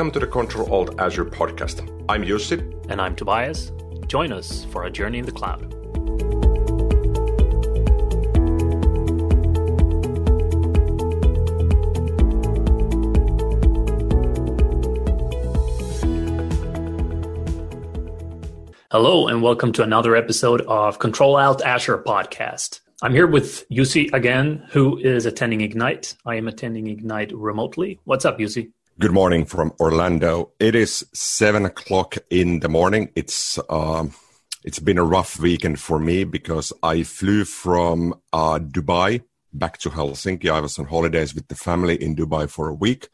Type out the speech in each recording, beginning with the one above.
Welcome to the Control Alt Azure podcast. I'm Jussi. And I'm Tobias. Join us for a journey in the cloud. Hello, and welcome to another episode of Control Alt Azure podcast. I'm here with Jussi again, who is attending Ignite. I am attending Ignite remotely. What's up, Jussi? Good morning from Orlando. It is seven o'clock in the morning. It's um, it's been a rough weekend for me because I flew from uh, Dubai back to Helsinki. I was on holidays with the family in Dubai for a week,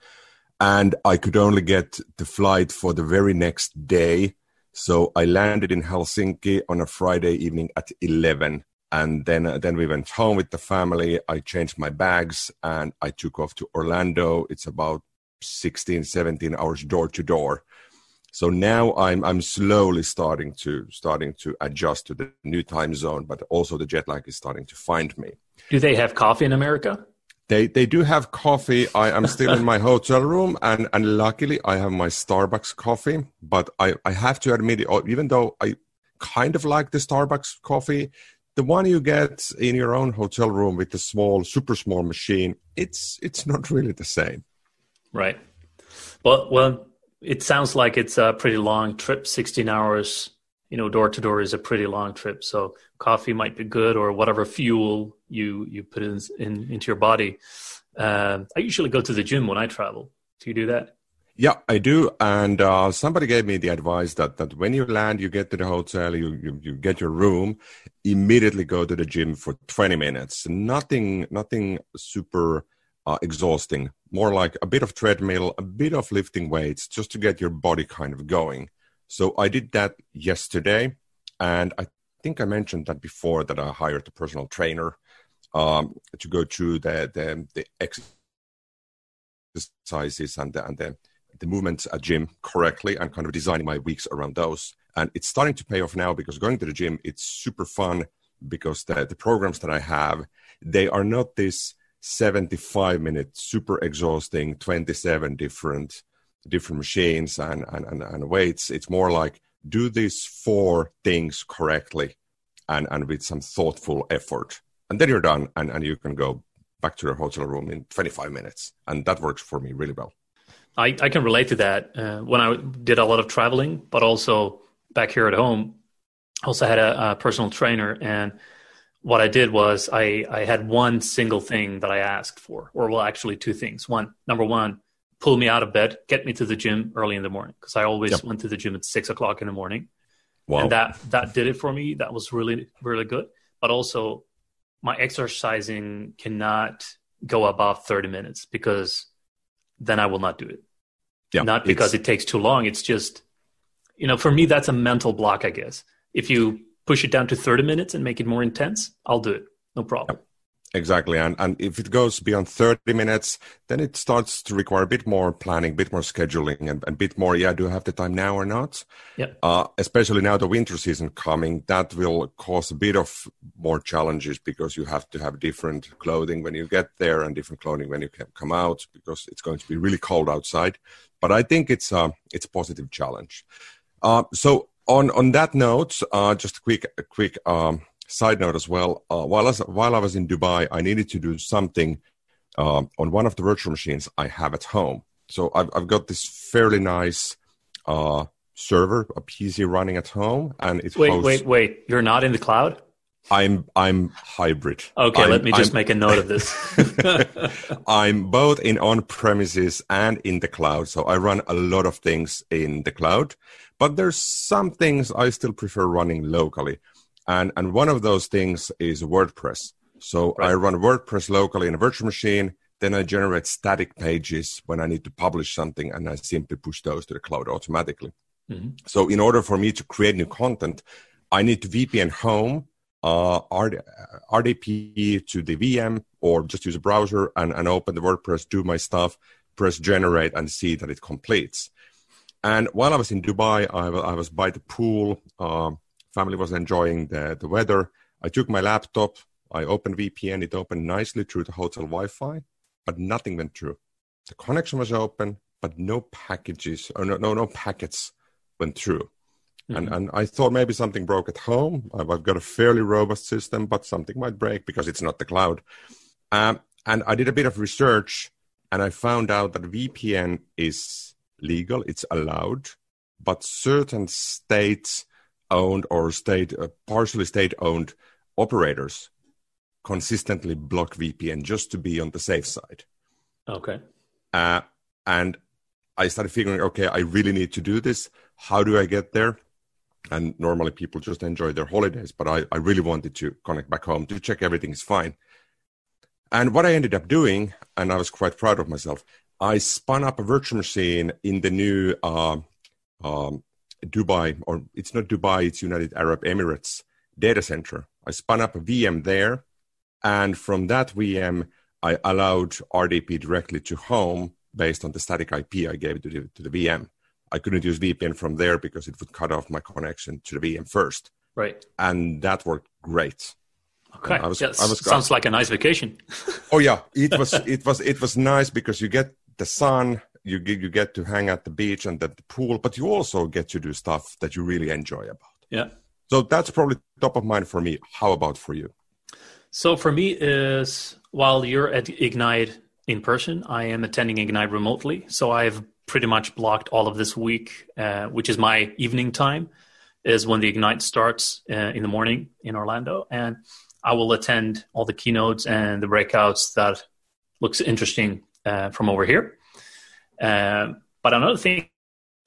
and I could only get the flight for the very next day so I landed in Helsinki on a Friday evening at 11. And then, uh, then we went home with the family. I changed my bags and I took off to Orlando. It's about 16, 17 hours door to door. So now I'm I'm slowly starting to starting to adjust to the new time zone, but also the jet lag is starting to find me. Do they have coffee in America? They they do have coffee. I am still in my hotel room, and and luckily I have my Starbucks coffee. But I I have to admit, oh, even though I kind of like the Starbucks coffee, the one you get in your own hotel room with the small, super small machine, it's it's not really the same. Right. Well, well, it sounds like it's a pretty long trip, sixteen hours you know, door to door is a pretty long trip. So coffee might be good or whatever fuel you, you put in, in into your body. Uh, I usually go to the gym when I travel. Do you do that? Yeah, I do. And uh, somebody gave me the advice that, that when you land, you get to the hotel, you, you, you get your room, immediately go to the gym for 20 minutes. Nothing, nothing super uh, exhausting. More like a bit of treadmill, a bit of lifting weights, just to get your body kind of going. So I did that yesterday, and I think I mentioned that before that I hired a personal trainer um, to go through the the, the exercises and the, and the the movements at gym correctly and kind of designing my weeks around those. And it's starting to pay off now because going to the gym it's super fun because the the programs that I have they are not this 75 minute super exhausting 27 different different machines and, and, and, and weights. It's more like do these four things correctly and, and with some thoughtful effort. And then you're done and, and you can go back to your hotel room in 25 minutes. And that works for me really well. I, I can relate to that. Uh, when I did a lot of traveling, but also back here at home, also had a, a personal trainer. And what I did was I, I had one single thing that I asked for, or well, actually two things. One, number one, pull me out of bed, get me to the gym early in the morning because I always yep. went to the gym at six o'clock in the morning. Wow. And that that did it for me. That was really really good. But also, my exercising cannot go above thirty minutes because then I will not do it. Yeah, not because it takes too long. It's just, you know, for me that's a mental block. I guess if you push it down to thirty minutes and make it more intense, I'll do it. No problem. Yep. Exactly. And, and if it goes beyond 30 minutes, then it starts to require a bit more planning, a bit more scheduling, and a bit more, yeah, do I have the time now or not? Yeah. Uh, especially now the winter season coming, that will cause a bit of more challenges because you have to have different clothing when you get there and different clothing when you come out because it's going to be really cold outside. But I think it's a, it's a positive challenge. Uh, so on, on that note, uh, just a quick, a quick, um, side note as well, uh, while, I was, while I was in Dubai, I needed to do something uh, on one of the virtual machines I have at home. So I've, I've got this fairly nice uh, server, a PC running at home, and it wait, hosts... wait, wait. You're not in the cloud. I'm I'm hybrid. Okay, I'm, let me just I'm, make a note of this. I'm both in on premises and in the cloud, so I run a lot of things in the cloud. But there's some things I still prefer running locally and and one of those things is WordPress. So right. I run WordPress locally in a virtual machine. Then I generate static pages when I need to publish something, and I simply push those to the cloud automatically. Mm-hmm. So in order for me to create new content, I need to VPN home, uh, RDP to the VM, or just use a browser and, and open the WordPress, do my stuff, press generate, and see that it completes. And while I was in Dubai, I, I was by the pool. Uh, family was enjoying the, the weather. I took my laptop, I opened VPN, it opened nicely through the hotel Wi Fi, but nothing went through. The connection was open, but no packages or no no, no packets went through. Mm-hmm. And, and I thought maybe something broke at home. I've, I've, got a fairly robust system, but something might break because it's not the cloud. Um, and I did a bit of research and I found out that VPN is legal, it's allowed, but certain state owned or state, uh, partially state owned operators consistently block VPN just to be on the safe side. Okay. Uh, and I started figuring, okay, I really need to do this. How do I get there? And normally people just enjoy their holidays, but I, I really wanted to connect back home to check everything is fine. And what I ended up doing, and I was quite proud of myself, I spun up a virtual machine in the new uh, um, Dubai, or it's not Dubai, it's United Arab Emirates data center. I spun up a VM there, and from that VM, I allowed RDP directly to home based on the static IP I gave to the, to the VM. I couldn't use VPN from there because it would cut off my connection to the VM first. Right. And that worked great. Okay. I was, yes. I was, Sounds like a nice vacation. oh yeah, it was. It was. It was nice because you get the sun, you get you get to hang at the beach and at the pool, but you also get to do stuff that you really enjoy about. Yeah. So that's probably top of mind for me. How about for you? So for me is while you're at Ignite in person, I am attending Ignite remotely. So I've pretty much blocked all of this week, uh, which is my evening time, is when the Ignite starts uh, in the morning in Orlando, and I will attend all the keynotes and the breakouts that looks interesting uh, from over here. Um, but another thing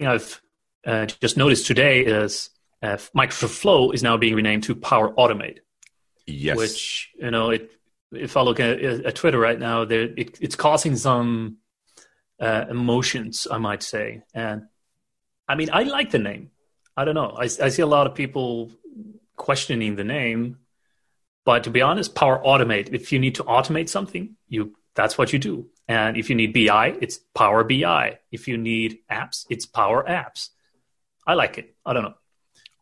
I've uh, just noticed today is uh, Microsoft Flow is now being renamed to Power Automate. Yes. Which you know, it, if I look at, at Twitter right now, there it, it's causing some uh, emotions, I might say. And I mean, I like the name. I don't know. I, I see a lot of people questioning the name, but to be honest, Power Automate. If you need to automate something, you that's what you do. And if you need BI, it's Power BI. If you need apps, it's Power Apps. I like it. I don't know.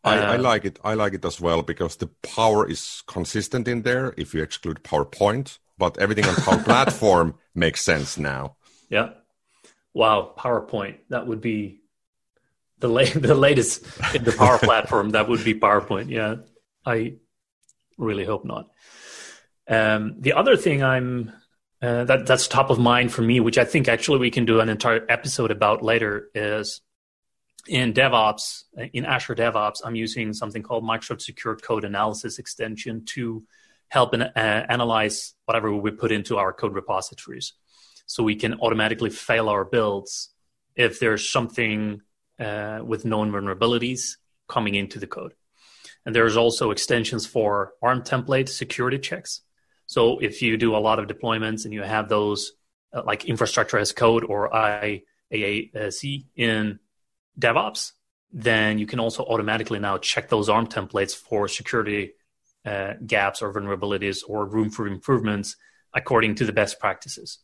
I, I, uh, like it. I like it as well because the power is consistent in there. If you exclude PowerPoint, but everything on Power Platform makes sense now. Yeah. Wow. PowerPoint. That would be the la- the latest in the Power Platform. That would be PowerPoint. Yeah. I really hope not. Um, the other thing I'm uh, that that's top of mind for me, which I think actually we can do an entire episode about later, is in DevOps, in Azure DevOps, I'm using something called Microsoft Secure Code Analysis extension to help an, uh, analyze whatever we put into our code repositories. So we can automatically fail our builds if there's something uh, with known vulnerabilities coming into the code. And there's also extensions for ARM template security checks. So if you do a lot of deployments and you have those uh, like infrastructure as code or IaaC in DevOps, then you can also automatically now check those ARM templates for security uh, gaps or vulnerabilities or room for improvements according to the best practices.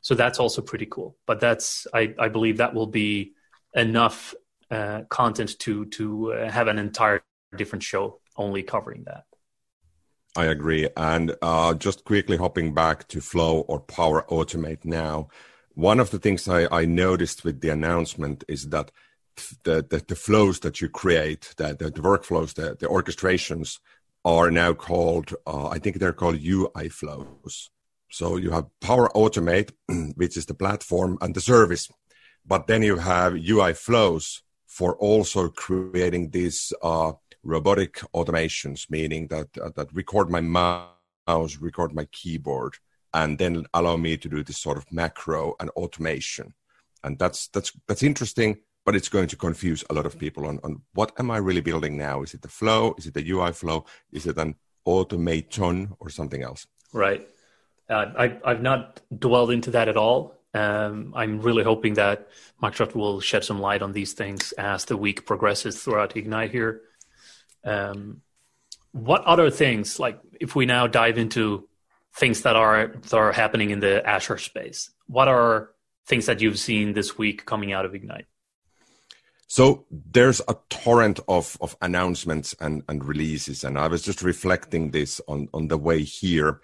So that's also pretty cool. But that's I, I believe that will be enough uh, content to to uh, have an entire different show only covering that. I agree. And uh, just quickly hopping back to Flow or Power Automate now, one of the things I, I noticed with the announcement is that the, the, the flows that you create, the, the, the workflows, the, the orchestrations are now called, uh, I think they're called UI flows. So you have Power Automate, which is the platform and the service, but then you have UI flows for also creating these uh, robotic automations, meaning that uh, that record my mouse, record my keyboard, and then allow me to do this sort of macro and automation. And that's that's that's interesting but it's going to confuse a lot of people on, on what am I really building now? Is it the flow? Is it the UI flow? Is it an automation or something else? Right. Uh, I, I've not dwelled into that at all. Um, I'm really hoping that Microsoft will shed some light on these things as the week progresses throughout Ignite here. Um, what other things, like if we now dive into things that are that are happening in the Azure space, what are things that you've seen this week coming out of Ignite? So there's a torrent of, of announcements and, and releases, and I was just reflecting this on, on the way here.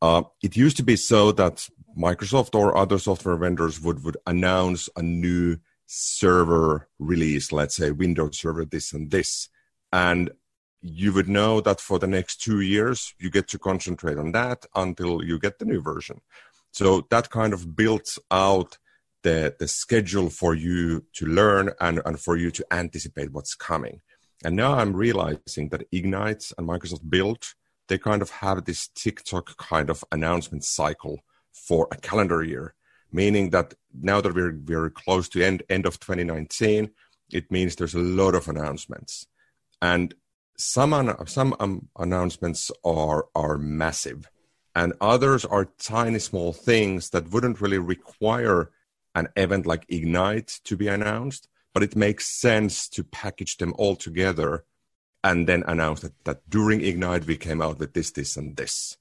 Uh, it used to be so that Microsoft or other software vendors would would announce a new server release, let's say Windows Server this and this, and you would know that for the next two years you get to concentrate on that until you get the new version. So that kind of builds out the the schedule for you to learn and, and for you to anticipate what's coming. And now I'm realizing that Ignite and Microsoft Build, they kind of have this tick-tock kind of announcement cycle for a calendar year, meaning that now that we're very close to end end of 2019, it means there's a lot of announcements, and some some um, announcements are are massive, and others are tiny small things that wouldn't really require an event like Ignite to be announced, but it makes sense to package them all together and then announced that, that during Ignite we came out with this, this, and this.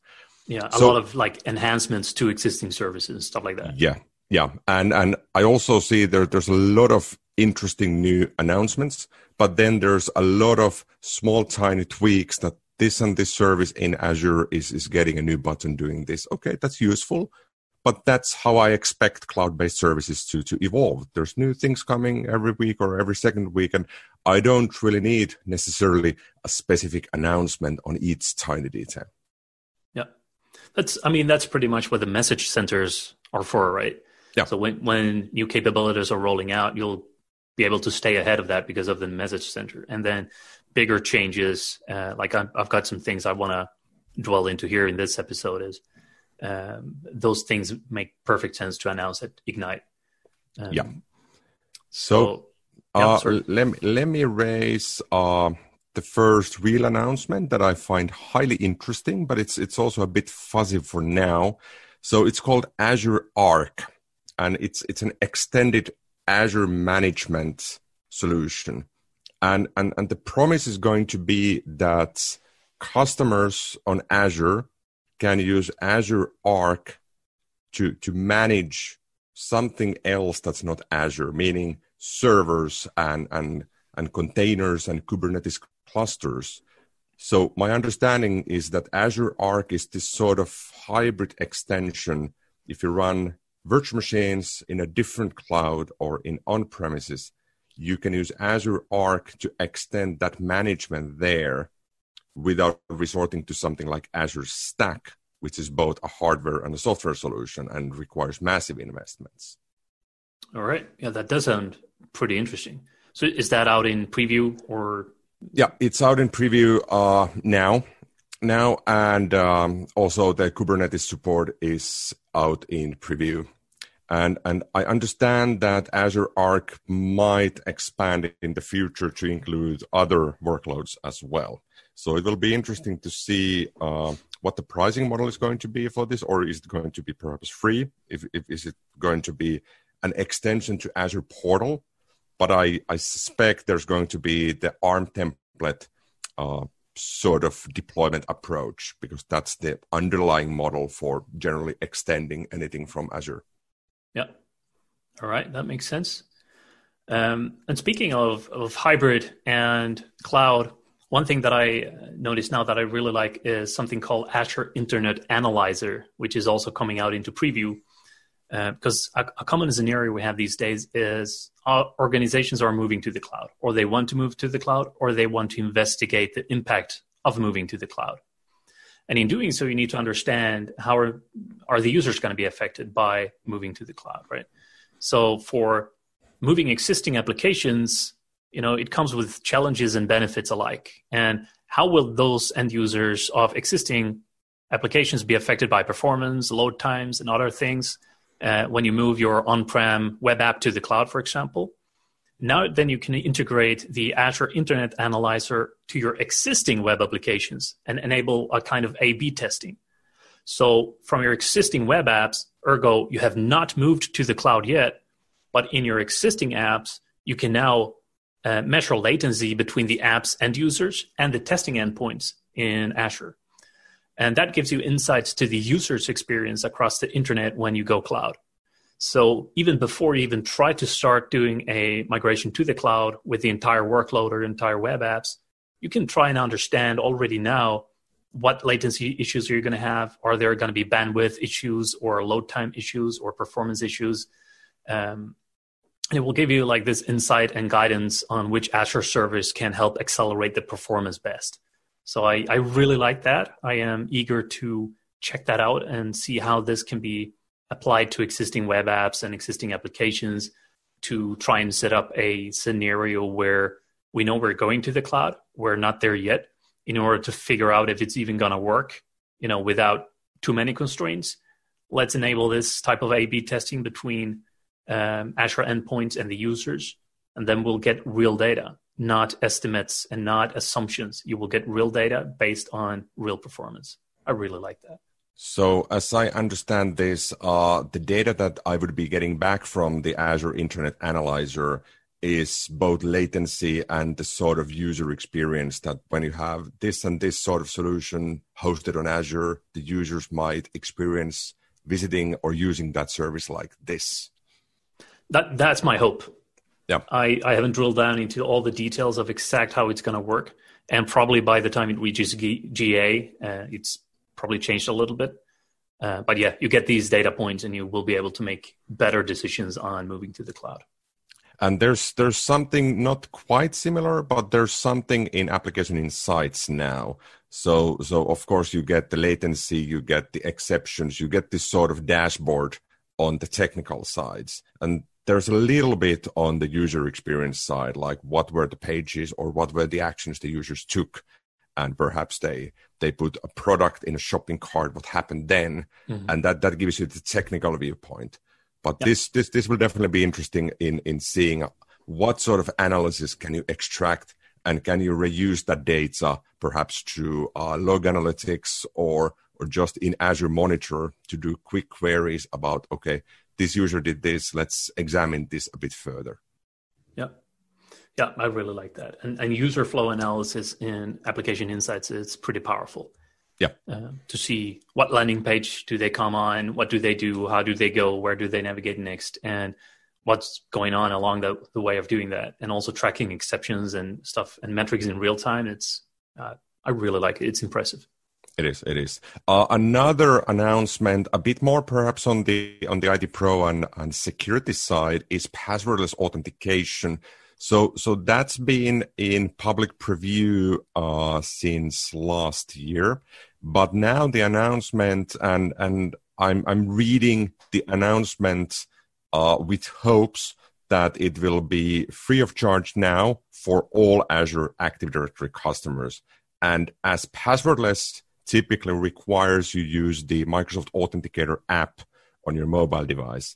Yeah, a so, lot of like enhancements to existing services, stuff like that. Yeah, yeah, and and I also see there there's a lot of interesting new announcements, but then there's a lot of small tiny tweaks that this and this service in Azure is is getting a new button doing this. Okay, that's useful, but that's how I expect cloud-based services to to evolve. There's new things coming every week or every second week, and I don't really need necessarily a specific announcement on each tiny detail. Yeah, that's. I mean, that's pretty much what the message centers are for, right? Yeah. So when when new capabilities are rolling out, you'll be able to stay ahead of that because of the message center, and then bigger changes. Uh, like i I've got some things I want to dwell into here in this episode is um, those things make perfect sense to announce at Ignite. Um, yeah. So, so yeah, uh, let me let me raise uh, the first real announcement that I find highly interesting, but it's it's also a bit fuzzy for now. So it's called Azure Arc, and it's it's an extended Azure management solution, and and and the promise is going to be that customers on Azure can use Azure Arc to, to manage something else that's not Azure, meaning servers and, and, and containers and Kubernetes clusters. So my understanding is that Azure Arc is this sort of hybrid extension. If you run virtual machines in a different cloud or in on premises, you can use Azure Arc to extend that management there without resorting to something like Azure Stack, which is both a hardware and a software solution and requires massive investments. All right. Yeah, that does sound pretty interesting. So is that out in preview or? Yeah, it's out in preview uh, now. Now, and um, also the Kubernetes support is out in preview. And, and I understand that Azure Arc might expand in the future to include other workloads as well. So it will be interesting to see uh, what the pricing model is going to be for this, or is it going to be perhaps free? If, if is it going to be an extension to Azure Portal? But I, I suspect there's going to be the ARM template uh, sort of deployment approach because that's the underlying model for generally extending anything from Azure. Yeah. All right, that makes sense. Um, and speaking of, of hybrid and cloud, one thing that I uh, notice now that I really like is something called Azure Internet Analyzer, which is also coming out into preview. Uh, because a, a, common scenario we have these days is organizations are moving to the cloud, or they want to move to the cloud, or they want to investigate the impact of moving to the cloud. And in doing so, you need to understand how are, are the users going to be affected by moving to the cloud, right? So for moving existing applications, you know it comes with challenges and benefits alike. And how will those end users of existing applications be affected by performance load times and other things uh, when you move your on-prem web app to the cloud for example? Now then you can integrate the azure internet analyzer to your existing web applications and enable a kind of a b testing. So from your existing web apps ergo you have not moved to the cloud yet but in your existing apps you can now uh, measure latency between the app's end users and the testing endpoints in Azure. And that gives you insights to the user's experience across the internet when you go cloud. So even before you even try to start doing a migration to the cloud with the entire workload or entire web apps, you can try and understand already now what latency issues are you going to have? Are there going to be bandwidth issues or load time issues or performance issues? Um, it will give you like this insight and guidance on which Azure service can help accelerate the performance best. So I, I really like that. I am eager to check that out and see how this can be applied to existing web apps and existing applications to try and set up a scenario where we know we're going to the cloud. We're not there yet in order to figure out if it's even going to work, you know, without too many constraints. Let's enable this type of A/B testing between um, Azure endpoints and the users, and then we'll get real data, not estimates and not assumptions. You will get real data based on real performance. I really like that. So, as I understand this, uh, the data that I would be getting back from the Azure Internet Analyzer is both latency and the sort of user experience that when you have this and this sort of solution hosted on Azure, the users might experience visiting or using that service like this. That that's my hope. Yeah. I, I haven't drilled down into all the details of exact how it's going to work. And probably by the time it reaches GA, uh, it's probably changed a little bit. Uh, but yeah, you get these data points and you will be able to make better decisions on moving to the cloud. And there's there's something not quite similar, but there's something in application insights now. So so of course you get the latency, you get the exceptions, you get this sort of dashboard on the technical sides. And there's a little bit on the user experience side, like what were the pages or what were the actions the users took. And perhaps they they put a product in a shopping cart, what happened then, mm-hmm. and that that gives you the technical viewpoint. But this this this will definitely be interesting in in seeing what sort of analysis can you extract and can you reuse that data perhaps through uh, log analytics or or just in Azure Monitor to do quick queries about okay this user did this let's examine this a bit further. Yeah. Yeah, I really like that. And, and user flow analysis in application insights is pretty powerful yeah uh, to see what landing page do they come on what do they do how do they go where do they navigate next and what's going on along the, the way of doing that and also tracking exceptions and stuff and metrics in real time it's uh, i really like it it's impressive it is it is. Uh, another announcement a bit more perhaps on the on the id pro and, and security side is passwordless authentication. So, so that's been in public preview uh, since last year, but now the announcement and and I'm I'm reading the announcement uh, with hopes that it will be free of charge now for all Azure Active Directory customers. And as passwordless typically requires you use the Microsoft Authenticator app on your mobile device,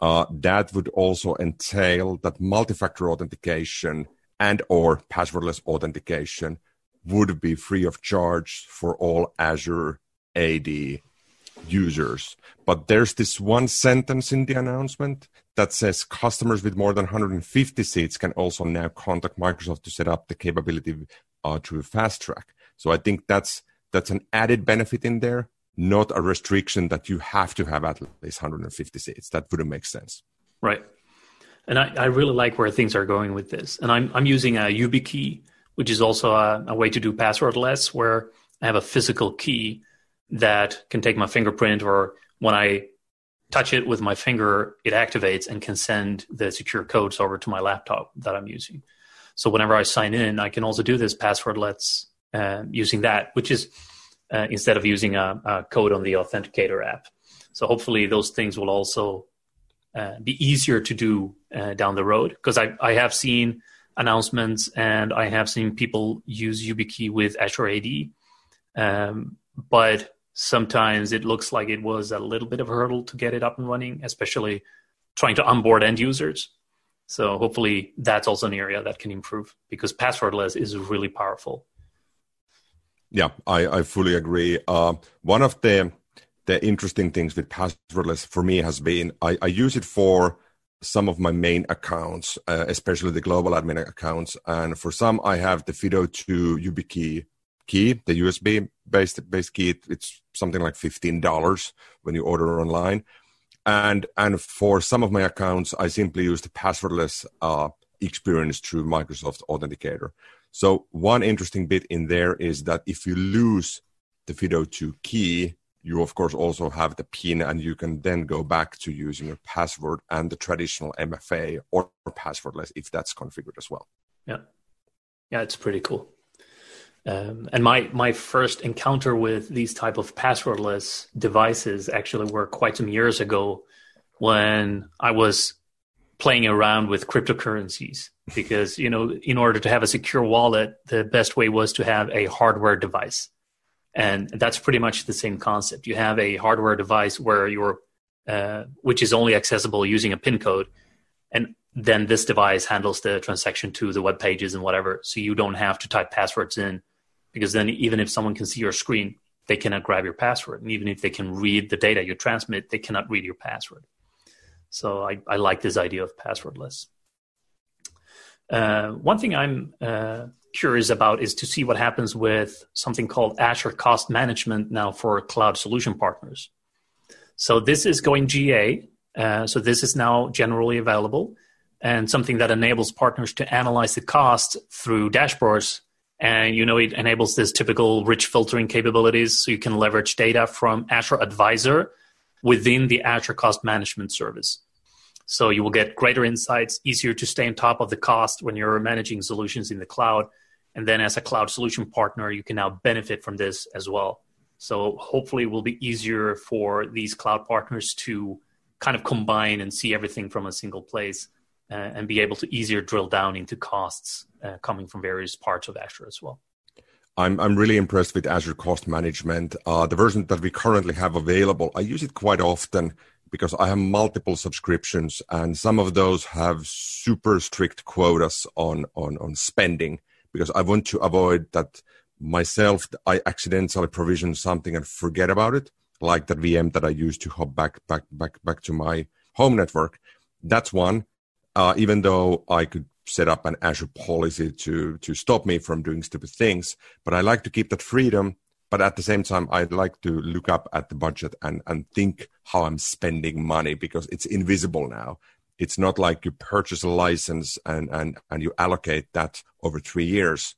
uh, that would also entail that multi-factor authentication and or passwordless authentication would be free of charge for all Azure AD users. But there's this one sentence in the announcement that says customers with more than 150 seats can also now contact Microsoft to set up the capability uh, through Fast Track. So I think that's that's an added benefit in there not a restriction that you have to have at least 150 seats. That wouldn't make sense. Right. And I, I really like where things are going with this. And I'm, I'm using a YubiKey, which is also a, a way to do passwordless, where I have a physical key that can take my fingerprint, or when I touch it with my finger, it activates and can send the secure codes over to my laptop that I'm using. So whenever I sign in, I can also do this passwordless uh, using that, which is uh, instead of using a, a, code on the authenticator app. So hopefully those things will also uh, be easier to do uh, down the road because I, I have seen announcements and I have seen people use YubiKey with Azure AD, um, but sometimes it looks like it was a little bit of a hurdle to get it up and running, especially trying to onboard end users. So hopefully that's also an area that can improve because passwordless is really powerful. Yeah, I, I fully agree. Uh, one of the the interesting things with passwordless for me has been I, I use it for some of my main accounts, uh, especially the global admin accounts, and for some I have the FIDO2 YubiKey key, the USB based based key. It's something like fifteen dollars when you order online, and and for some of my accounts I simply use the passwordless uh, experience through Microsoft Authenticator. So one interesting bit in there is that if you lose the FIDO2 key, you of course also have the PIN, and you can then go back to using your password and the traditional MFA or passwordless if that's configured as well. Yeah, yeah, it's pretty cool. Um, and my my first encounter with these type of passwordless devices actually were quite some years ago when I was playing around with cryptocurrencies because you know in order to have a secure wallet the best way was to have a hardware device. And that's pretty much the same concept. You have a hardware device where you're uh, which is only accessible using a pin code and then this device handles the transaction to the web pages and whatever. So you don't have to type passwords in because then even if someone can see your screen they cannot grab your password. And even if they can read the data you transmit they cannot read your password so I, I like this idea of passwordless. Uh, one thing I'm uh, curious about is to see what happens with something called Azure Cost Management now for cloud solution partners. So this is going GA. Uh, so this is now generally available and something that enables partners to analyze the cost through dashboards. And you know it enables this typical rich filtering capabilities, so you can leverage data from Azure Advisor within the Azure Cost Management Service. So you will get greater insights, easier to stay on top of the cost when you're managing solutions in the cloud. And then as a cloud solution partner, you can now benefit from this as well. So hopefully it will be easier for these cloud partners to kind of combine and see everything from a single place uh, and be able to easier drill down into costs uh, coming from various parts of Azure as well. I'm I'm really impressed with Azure Cost Management. Uh, the version that we currently have available, I use it quite often because I have multiple subscriptions, and some of those have super strict quotas on on on spending because I want to avoid that myself. I accidentally provision something and forget about it, like that VM that I used to hop back back back back to my home network. That's one. Uh, even though I could set up an Azure policy to to stop me from doing stupid things. But I like to keep that freedom. But at the same time, I like to look up at the budget and and think how I'm spending money because it's invisible now. It's not like you purchase a license and and and you allocate that over three years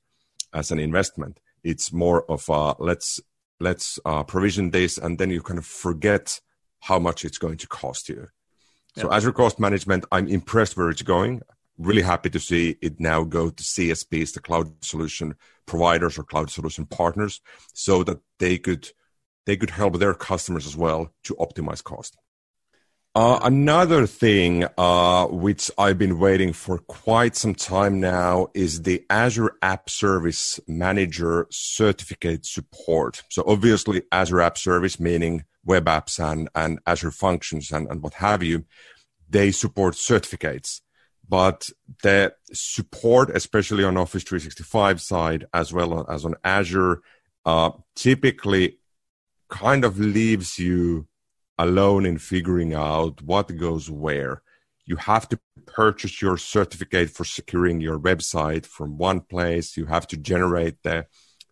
as an investment. It's more of a let's let's uh, provision this and then you kind of forget how much it's going to cost you. So Azure Cost Management, I'm impressed where it's going really happy to see it now go to CSPs, the cloud solution providers or cloud solution partners, so that they could they could help their customers as well to optimize cost. Uh, another thing uh, which I've been waiting for quite some time now is the Azure App Service Managed certificate support. So obviously Azure App Service, meaning web apps and, and Azure functions and, and what have you, they support certificates but the support, especially on Office 365 side as well as on Azure, uh, typically kind of leaves you alone in figuring out what goes where. You have to purchase your certificate for securing your website from one place. You have to generate the,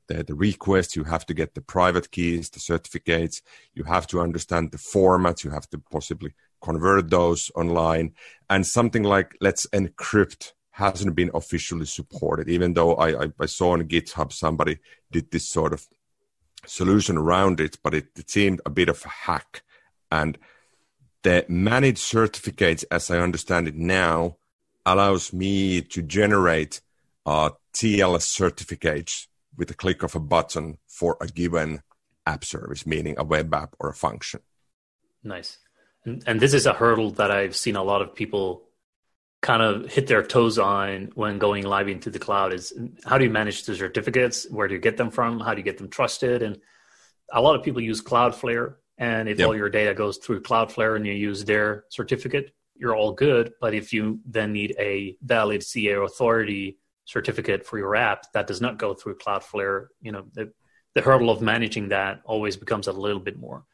the, the request. You have to get the private keys, the certificates. You have to understand the formats. You have to possibly convert those online and something like let's encrypt hasn't been officially supported even though I, I, I, saw on github somebody did this sort of solution around it but it, it seemed a bit of a hack. And the managed certificates as i understand it now allows me to generate uh, tls certificates with a click of a button for a given app service meaning a web app or a function. Nice and, this is a hurdle that I've seen a lot of people kind of hit their toes on when going live into the cloud is how do you manage the certificates? Where do you get them from? How do you get them trusted? And a lot of people use Cloudflare. And if yep. all your data goes through Cloudflare and you use their certificate, you're all good. But if you then need a valid CA authority certificate for your app that does not go through Cloudflare, you know, the, the hurdle of managing that always becomes a little bit more.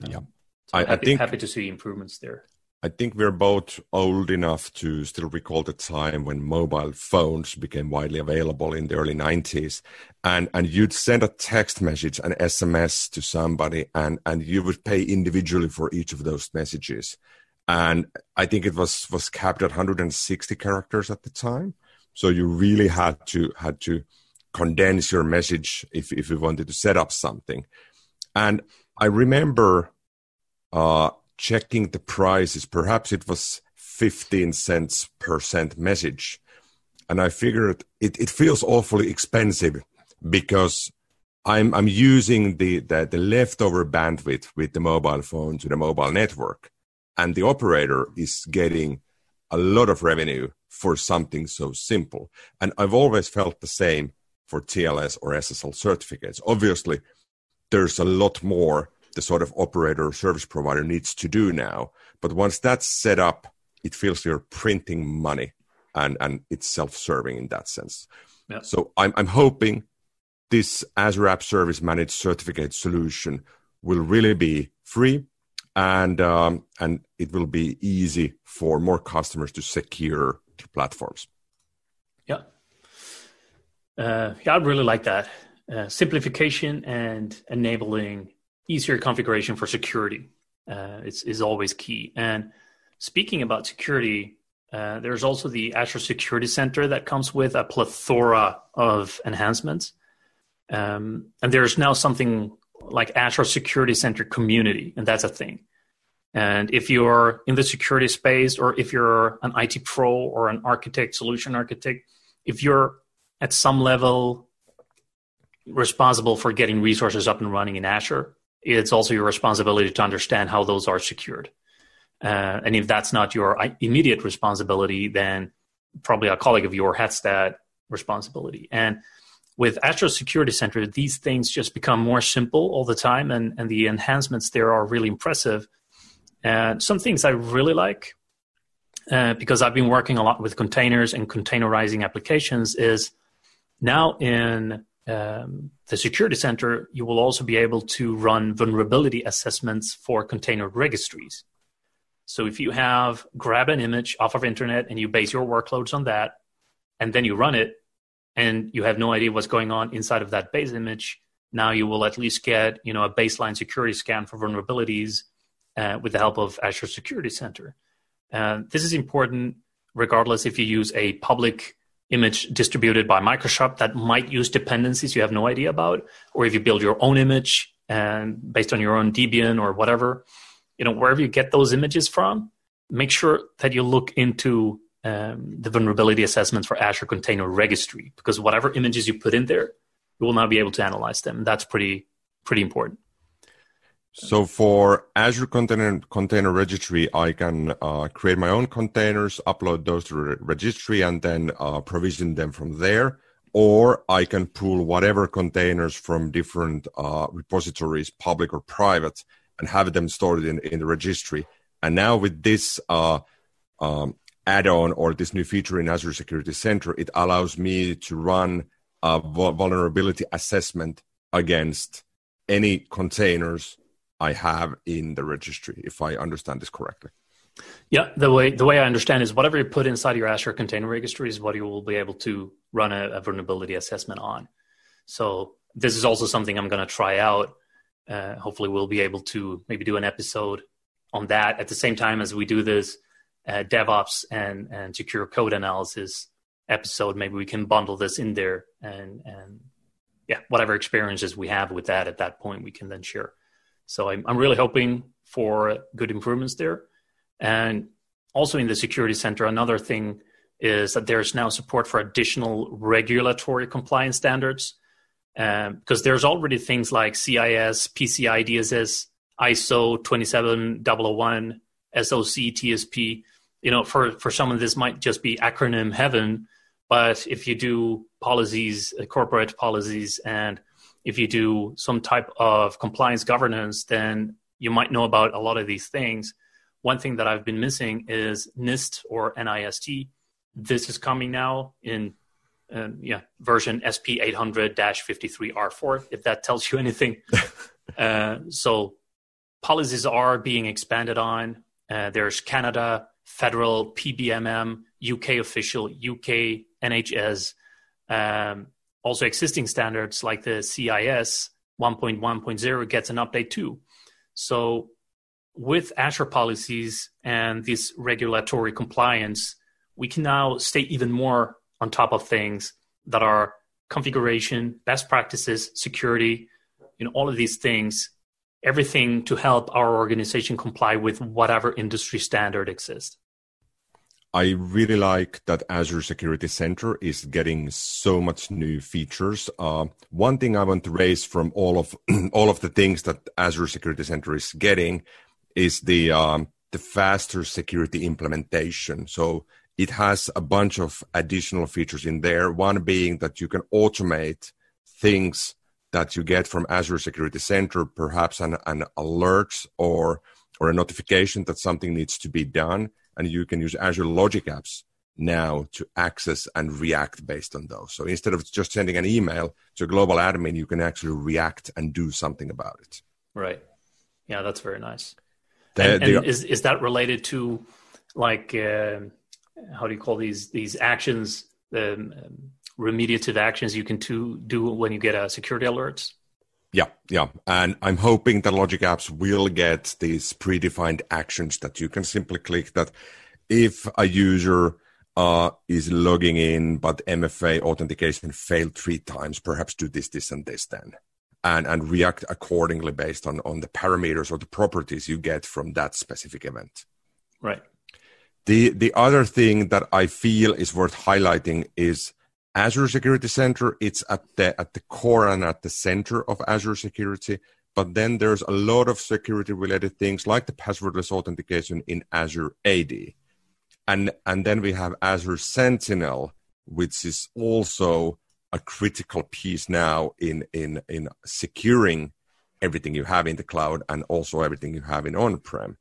Yeah. So I, happy, I think happy to see improvements there. I think we're both old enough to still recall the time when mobile phones became widely available in the early 90s. And, and you'd send a text message, an SMS to somebody, and, and you would pay individually for each of those messages. And I think it was, was capped at 160 characters at the time. So you really had to, had to condense your message if, if you wanted to set up something. And I remember uh, checking the prices. Perhaps it was 15 cents per cent message. And I figured it, it feels awfully expensive because I'm, I'm using the, the, the leftover bandwidth with the mobile phone to the mobile network. And the operator is getting a lot of revenue for something so simple. And I've always felt the same for TLS or SSL certificates. Obviously, there's a lot more the sort of operator or service provider needs to do now. But once that's set up, it feels you're printing money and, and it's self serving in that sense. Yeah. So I'm, I'm hoping this Azure App Service Managed Certificate solution will really be free and um, and it will be easy for more customers to secure the platforms. Yeah, uh, yeah, I really like that uh, simplification and enabling easier configuration for security. Uh, is is always key. And speaking about security, uh, there's also the Azure Security Center that comes with a plethora of enhancements. Um, and there's now something like Azure Security Center community, and that's a thing. And if you're in the security space, or if you're an IT pro or an architect, solution architect, if you're at some level responsible for getting resources up and running in Azure, it's also your responsibility to understand how those are secured. Uh, and if that's not your immediate responsibility, then probably a colleague of yours has that responsibility. And with Azure Security Center, these things just become more simple all the time, and, and the enhancements there are really impressive. And some things I really like, uh, because I've been working a lot with containers and containerizing applications, is now in um, the Security Center, you will also be able to run vulnerability assessments for container registries. So if you have grab an image off of internet and you base your workloads on that, and then you run it, and you have no idea what's going on inside of that base image, now you will at least get you know a baseline security scan for vulnerabilities uh, with the help of Azure Security Center. Uh, this is important regardless if you use a public image distributed by Microsoft that might use dependencies you have no idea about, or if you build your own image and based on your own Debian or whatever, you know, wherever you get those images from, make sure that you look into um, the vulnerability assessments for Azure Container Registry because whatever images you put in there, you will now be able to analyze them. That's pretty pretty important. So for Azure Container Container Registry, I can uh, create my own containers, upload those to the registry, and then uh, provision them from there. Or I can pull whatever containers from different uh, repositories, public or private, and have them stored in, in the registry. And now with this uh, um, add-on or this new feature in Azure Security Center, it allows me to run a vulnerability assessment against any containers I have in the registry, if I understand this correctly. Yeah, the way the way I understand is whatever you put inside your Azure Container Registry is what you will be able to run a, a vulnerability assessment on. So this is also something I'm going to try out. Uh, hopefully, we'll be able to maybe do an episode on that at the same time as we do this uh, DevOps and and secure code analysis episode. Maybe we can bundle this in there and and yeah, whatever experiences we have with that at that point, we can then share. So I'm, I'm really hoping for good improvements there. And also in the security center, another thing is that there's now support for additional regulatory compliance standards. Um, because there's already things like CIS, PCI DSS, ISO 27001, SOC, TSP. You know, for, for someone, this might just be acronym heaven. But if you do policies, uh, corporate policies, and if you do some type of compliance governance, then you might know about a lot of these things. One thing that I've been missing is NIST or NIST. This is coming now in uh, yeah version SP 800-53R4. If that tells you anything, uh, so policies are being expanded on. Uh, there's Canada federal PBMM, UK official, UK NHS. Um, also existing standards like the CIS 1.1.0 gets an update too. So with Azure policies and this regulatory compliance, we can now stay even more on top of things that are configuration, best practices, security, you know, all of these things, everything to help our organization comply with whatever industry standard exists. I really like that Azure Security Center is getting so much new features. Uh, one thing I want to raise from all of all of the things that Azure Security Center is getting is the um, the faster security implementation. So it has a bunch of additional features in there. One being that you can automate things that you get from Azure Security Center, perhaps an, an alert or or a notification that something needs to be done and you can use Azure Logic Apps now to access and react based on those. So instead of just sending an email to a global admin, you can actually react and do something about it. Right. Yeah, that's very nice. The, and, and is is that related to like uh, how do you call these these actions, um, remediative actions you can to, do when you get a security alerts? Yeah, yeah. And I'm hoping that Logic Apps will get these predefined actions that you can simply click that if a user uh, is logging in, but MFA authentication failed three times, perhaps do this, this, and this then. And, and react accordingly based on, on the parameters or the properties you get from that specific event. Right. The, the other thing that I feel is worth highlighting is Azure Security Center, it's at the at the core and at the center of Azure Security. But then there's a lot of security related things like the passwordless authentication in Azure AD. And and then we have Azure Sentinel, which is also a critical piece now in in in securing everything you have in the cloud and also everything you have in on-prem.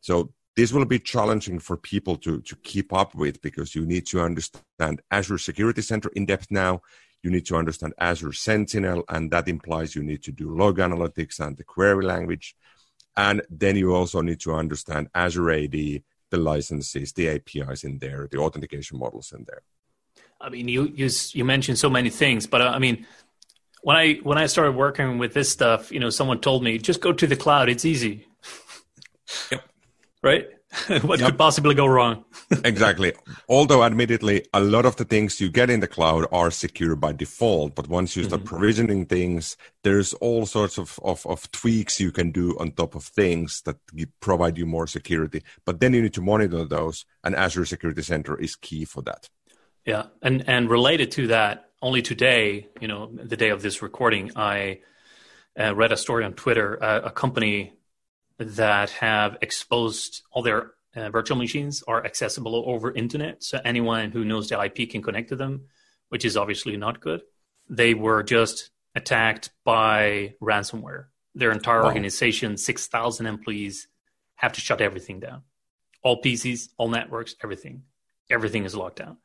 So this will be challenging for people to, to keep up with because you need to understand Azure Security Center in depth now. You need to understand Azure Sentinel, and that implies you need to do log analytics and the query language. And then you also need to understand Azure AD, the licenses, the APIs in there, the authentication models in there. I mean, you you you mentioned so many things, but uh, I mean, when I when I started working with this stuff, you know, someone told me just go to the cloud; it's easy. Yep right? what yep. could possibly go wrong? exactly. Although, admittedly, a lot of the things you get in the cloud are secure by default. But once you start mm-hmm. provisioning things, there's all sorts of, of, of, tweaks you can do on top of things that provide you more security. But then you need to monitor those, and Azure Security Center is key for that. Yeah, and and related to that, only today, you know, the day of this recording, I uh, read a story on Twitter. Uh, a company that have exposed all their uh, virtual machines are accessible over internet so anyone who knows the ip can connect to them which is obviously not good. They were just attacked by ransomware. Their entire wow. organization 6000 employees have to shut everything down. All pcs all networks everything. Everything is locked down.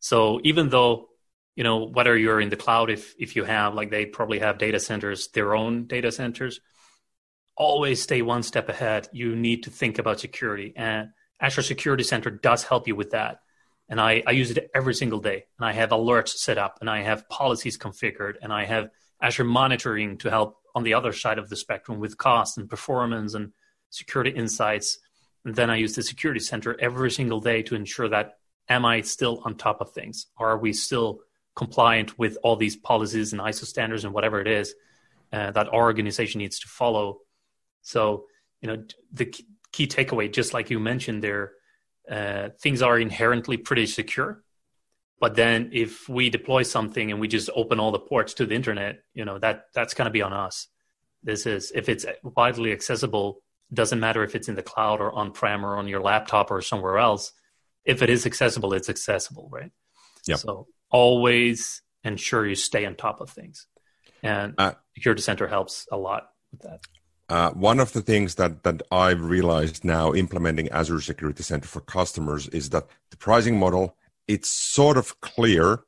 So even though you know whether you're in the cloud if if you have like they probably have data centers their own data centers always stay one step ahead. You need to think about security. And Azure Security Center does help you with that. And I, I use it every single day. And I have alerts set up and I have policies configured and I have Azure monitoring to help on the other side of the spectrum with cost and performance and security insights. And then I use the security center every single day to ensure that am I still on top of things? Are we still compliant with all these policies and ISO standards and whatever it is uh, that our organization needs to follow so, you know, the key takeaway, just like you mentioned there, uh, things are inherently pretty secure. But then if we deploy something and we just open all the ports to the internet, you know, that that's going to be on us. This is if it's widely accessible, doesn't matter if it's in the cloud or on prem or on your laptop or somewhere else. If it is accessible, it's accessible, right? Yeah. So always ensure you stay on top of things. And uh, Security Center helps a lot with that. Uh, one of the things that, that I've realized now implementing Azure Security Center for customers is that the pricing model, it's sort of clear,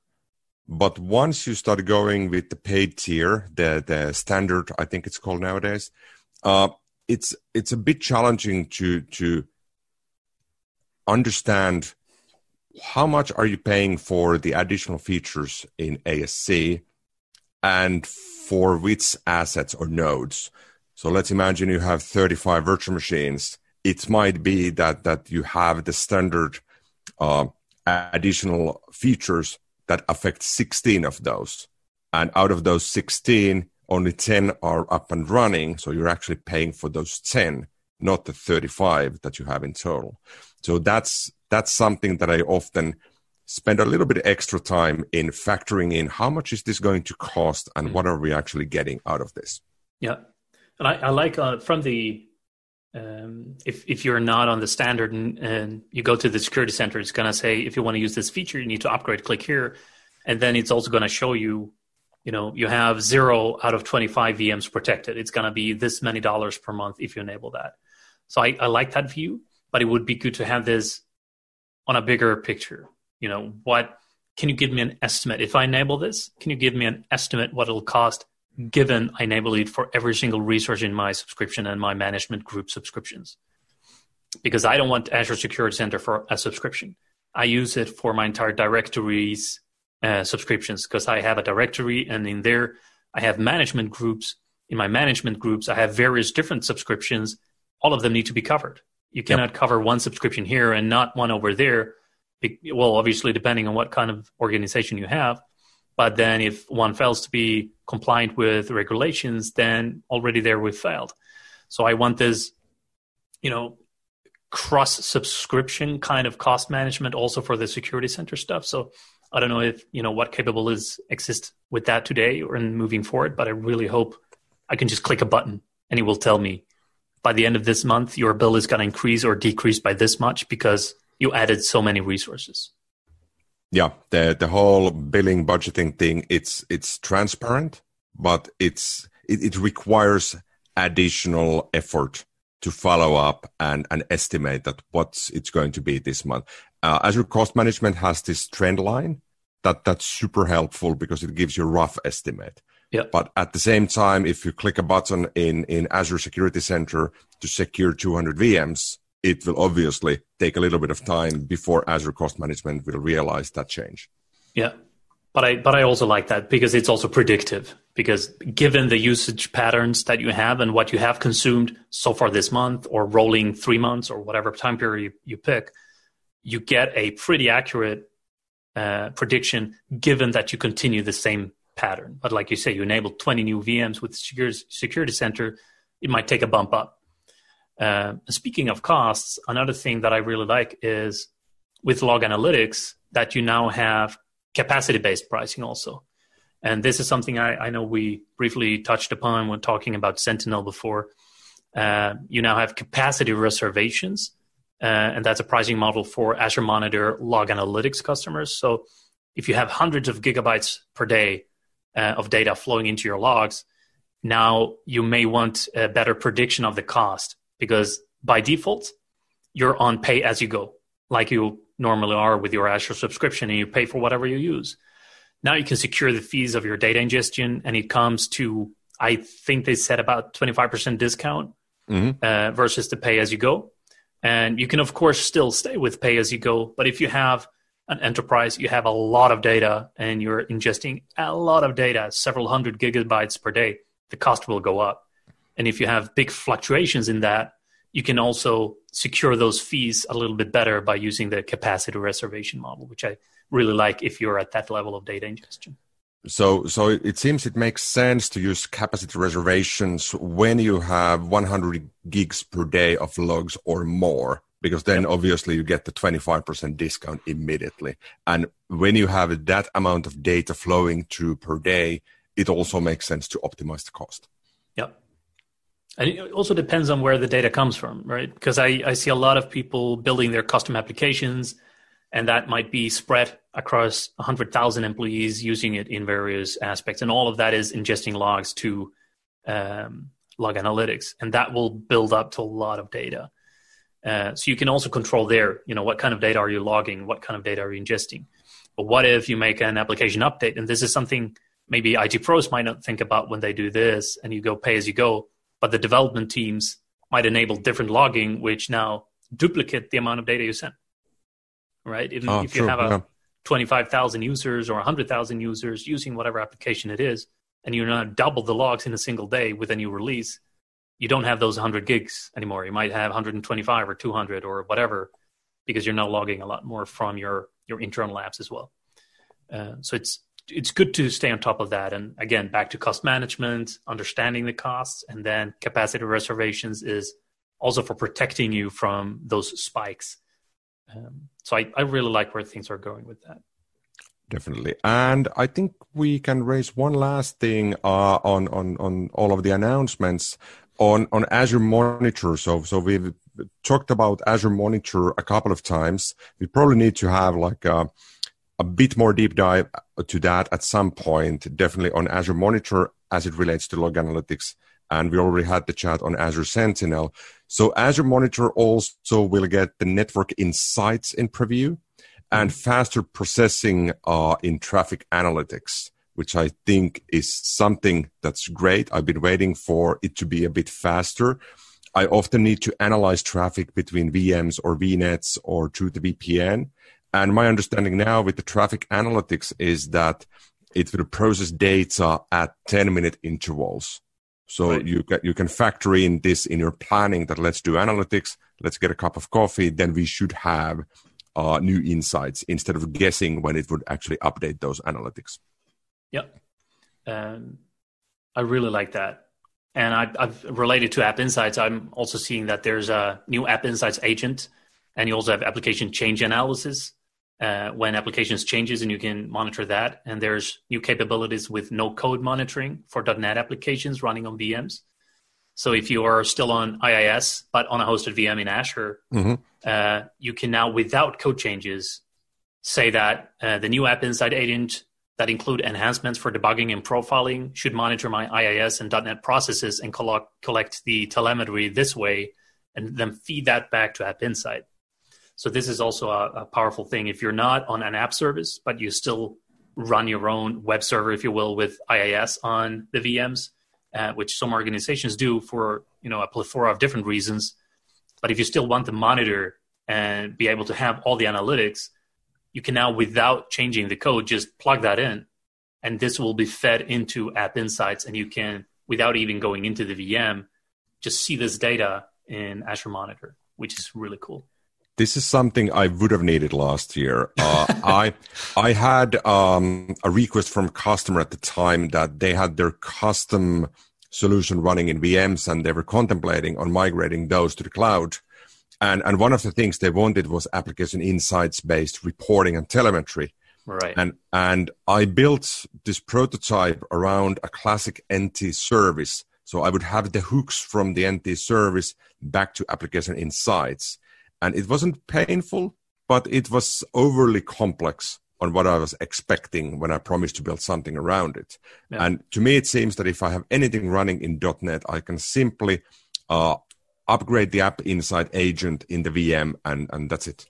but once you start going with the paid tier, the, the standard, I think it's called nowadays, uh, it's, it's a bit challenging to, to understand how much are you paying for the additional features in ASC and for which assets or nodes. So let's imagine you have 35 virtual machines. It might be that, that you have the standard uh, additional features that affect 16 of those. And out of those 16, only 10 are up and running. So you're actually paying for those 10, not the 35 that you have in total. So that's, that's something that I often spend a little bit extra time in factoring in how much is this going to cost and what are we actually getting out of this. Yeah. And I, I like uh, from the um, if if you're not on the standard and, and you go to the security center, it's going to say if you want to use this feature, you need to upgrade. Click here, and then it's also going to show you, you know, you have zero out of 25 VMs protected. It's going to be this many dollars per month if you enable that. So I, I like that view, but it would be good to have this on a bigger picture. You know, what can you give me an estimate if I enable this? Can you give me an estimate what it'll cost given I enable it for every single resource in my subscription and my management group subscriptions. Because I don't want Azure Security Center for a subscription. I use it for my entire directories uh, subscriptions because I have a directory and in there I have management groups. In my management groups, I have various different subscriptions. All of them need to be covered. You cannot yep. cover one subscription here and not one over there. Well, obviously, depending on what kind of organization you have. But then if one fails to be compliant with regulations, then already there we've failed. So I want this, you know, cross subscription kind of cost management also for the security center stuff. So I don't know if, you know, what capabilities exist with that today or in moving forward, but I really hope I can just click a button and it will tell me by the end of this month, your bill is going to increase or decrease by this much because you added so many resources yeah the the whole billing budgeting thing it's it's transparent but it's it, it requires additional effort to follow up and, and estimate that what's it's going to be this month. Uh, Azure Cost Management has this trend line that that's super helpful because it gives you a rough estimate. Yeah. But at the same time, if you click a button in, in Azure Security Center to secure 200 VMs, it will obviously take a little bit of time before Azure Cost Management will realize that change. Yeah. But I but I also like that because it's also predictive because given the usage patterns that you have and what you have consumed so far this month or rolling 3 months or whatever time period you, you pick you get a pretty accurate uh, prediction given that you continue the same pattern. But like you say, you enable 20 new VMs with security center, it might take a bump up. Uh, speaking of costs, another thing that I really like is with log analytics that you now have capacity based pricing also. And this is something I, I, know we briefly touched upon when talking about Sentinel before. Uh, you now have capacity reservations, uh, and that's a pricing model for Azure Monitor log analytics customers. So if you have hundreds of gigabytes per day uh, of data flowing into your logs, now you may want a better prediction of the cost because by default, you're on pay as you go, like you normally are with your Azure subscription, and you pay for whatever you use. Now you can secure the fees of your data ingestion, and it comes to, I think they said about 25% discount mm-hmm. uh, versus the pay as you go. And you can, of course, still stay with pay as you go. But if you have an enterprise, you have a lot of data and you're ingesting a lot of data, several hundred gigabytes per day, the cost will go up. And if you have big fluctuations in that, you can also secure those fees a little bit better by using the capacity reservation model, which I really like if you're at that level of data ingestion. So, so it seems it makes sense to use capacity reservations when you have 100 gigs per day of logs or more, because then yep. obviously you get the 25% discount immediately. And when you have that amount of data flowing through per day, it also makes sense to optimize the cost. Yep. And it also depends on where the data comes from, right? Because I, I see a lot of people building their custom applications, and that might be spread across 100,000 employees using it in various aspects. And all of that is ingesting logs to um, log analytics, and that will build up to a lot of data. Uh, so you can also control there, you know, what kind of data are you logging? What kind of data are you ingesting? But what if you make an application update? And this is something maybe IT pros might not think about when they do this, and you go pay as you go but the development teams might enable different logging, which now duplicate the amount of data you send. Right? If, oh, if you have a yeah. 25,000 users or 100,000 users using whatever application it is, and you now double the logs in a single day with a new release, you don't have those 100 gigs anymore. You might have 125 or 200 or whatever, because you're now logging a lot more from your your internal apps as well. Uh, so it's it's good to stay on top of that. And again, back to cost management, understanding the costs, and then capacity reservations is also for protecting you from those spikes. Um, so I, I really like where things are going with that. Definitely, and I think we can raise one last thing uh, on on on all of the announcements on on Azure Monitor. So so we've talked about Azure Monitor a couple of times. We probably need to have like a, a bit more deep dive to that at some point. Definitely on Azure Monitor as it relates to log analytics. And we already had the chat on Azure Sentinel. So Azure Monitor also will get the network insights in preview and faster processing uh, in traffic analytics, which I think is something that's great. I've been waiting for it to be a bit faster. I often need to analyze traffic between VMs or VNets or through the VPN. And my understanding now with the traffic analytics is that it will process data at 10 minute intervals. So right. you can, you can factor in this in your planning that let's do analytics, let's get a cup of coffee, then we should have uh, new insights instead of guessing when it would actually update those analytics. Yep. Um, I really like that. And I, have related to App Insights, I'm also seeing that there's a new App Insights agent, and you also have application change analysis uh, when applications changes, and you can monitor that. And there's new capabilities with no code monitoring for .NET applications running on VMs. So if you are still on IIS but on a hosted VM in Azure, mm-hmm. uh, you can now, without code changes, say that uh, the new App Insight agent that include enhancements for debugging and profiling should monitor my IIS and .NET processes and collect, collect the telemetry this way, and then feed that back to App Insight. So this is also a, a powerful thing. If you're not on an app service, but you still run your own web server, if you will, with IIS on the VMs, uh, which some organizations do for you know a plethora of different reasons. But if you still want to monitor and be able to have all the analytics, you can now, without changing the code, just plug that in, and this will be fed into App Insights, and you can, without even going into the VM, just see this data in Azure Monitor, which is really cool this is something I would have needed last year. Uh, I I had um, a request from a customer at the time that they had their custom solution running in VMs and they were contemplating on migrating those to the cloud. And and one of the things they wanted was application insights based reporting and telemetry. Right. And and I built this prototype around a classic NT service. So I would have the hooks from the NT service back to application insights and it wasn't painful, but it was overly complex on what I was expecting when I promised to build something around it. Yeah. And to me, it seems that if I have anything running in .NET, I can simply uh, upgrade the App Insights agent in the VM, and and that's it.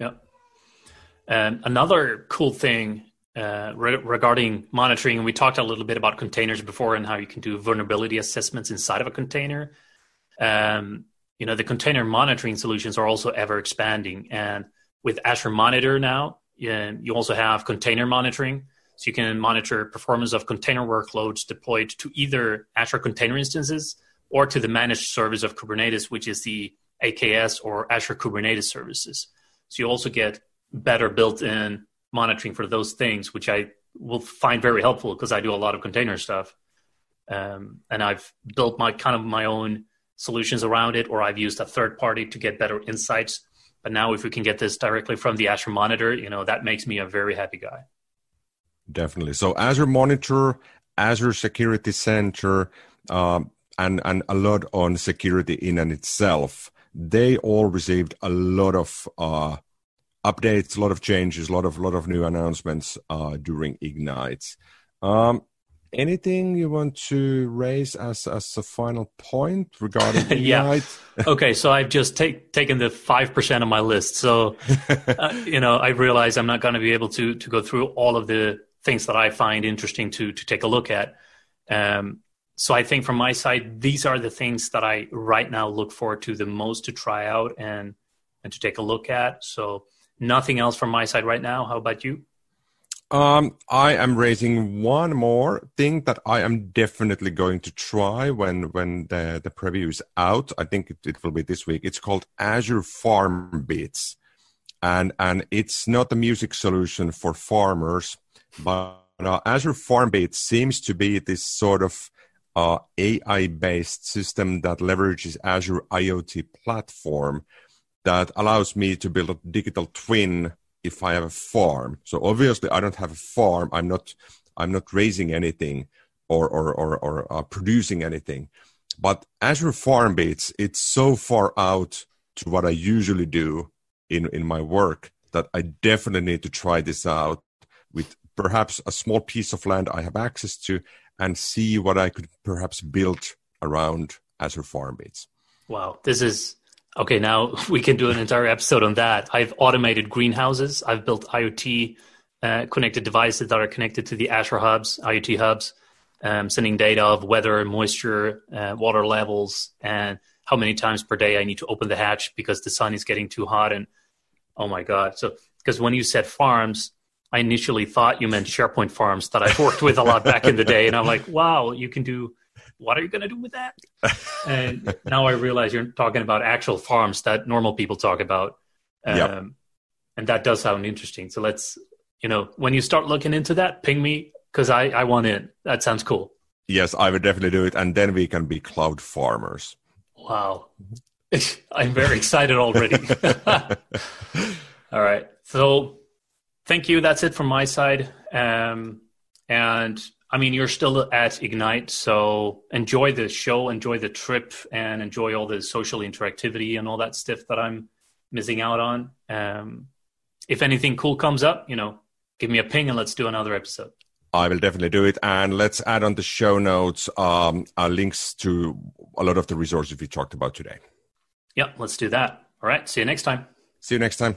Yeah. And another cool thing uh, re- regarding monitoring, we talked a little bit about containers before and how you can do vulnerability assessments inside of a container. Um, you know the container monitoring solutions are also ever expanding. And with azure monitor now you also have container monitoring. So you can monitor performance of container workloads deployed to either azure container instances or to the managed service of kubernetes which is the aks or azure kubernetes services. So you also get better built-in monitoring for those things which i will find very helpful because i do a lot of container stuff. Um, and i've built my kind of my own solutions around it, or I've used a third party to get better insights. But now, if we can get this directly from the Azure Monitor, you know that makes me a very happy guy. Definitely. So Azure Monitor, Azure Security Center, um, and and a lot on security in and itself. They all received a lot of uh, updates, a lot of changes, a lot of lot of new announcements uh, during Ignite. Um, anything you want to raise as as a final point regarding yeah. Okay so i've just take, taken the 5% of my list. So uh, you know i realize i'm not going to be able to to go through all of the things that i find interesting to to take a look at. Um, so i think from my side these are the things that i right now look forward to the most to try out and and to take a look at. So nothing else from my side right now. How about you um, I am raising one more thing that I am definitely going to try when when the the preview is out. I think it, it will be this week. It's called Azure FarmBeats, and and it's not a music solution for farmers, but now Azure FarmBeats seems to be this sort of uh, AI-based system that leverages Azure IoT platform that allows me to build a digital twin if I have a farm. So obviously, I don't have a farm. I'm not. I'm not raising anything or or or, or uh, producing anything. But Azure FarmBeats, it's so far out to what I usually do in in my work that I definitely need to try this out with perhaps a small piece of land I have access to and see what I could perhaps build around Azure FarmBeats. Wow, this is okay. Now we can do an entire episode on that. I've automated greenhouses. I've built IoT uh, connected devices that are connected to the Azure hubs, IoT hubs, um, sending data of weather, moisture, uh, water levels, and how many times per day I need to open the hatch because the sun is getting too hot. And oh my god! So because when you said farms, I initially thought you meant SharePoint farms that I've worked with a lot back in the day, and I'm like, wow, you can do. What are you going to do with that? and now I realize you're talking about actual farms that normal people talk about, um, yep. and that does sound interesting. So let's, you know, when you start looking into that, ping me because I I want in. That sounds cool. Yes, I would definitely do it, and then we can be cloud farmers. Wow, I'm very excited already. All right, so thank you. That's it from my side. Um, and I mean, you're still at Ignite, so enjoy the show, enjoy the trip, and enjoy all the social interactivity and all that stuff that I'm missing out on. Um, if anything cool comes up, you know, give me a ping and let's do another episode. I will definitely do it. And let's add on the show notes um, uh, links to a lot of the resources we talked about today. Yep, let's do that. All right. See you next time. See you next time.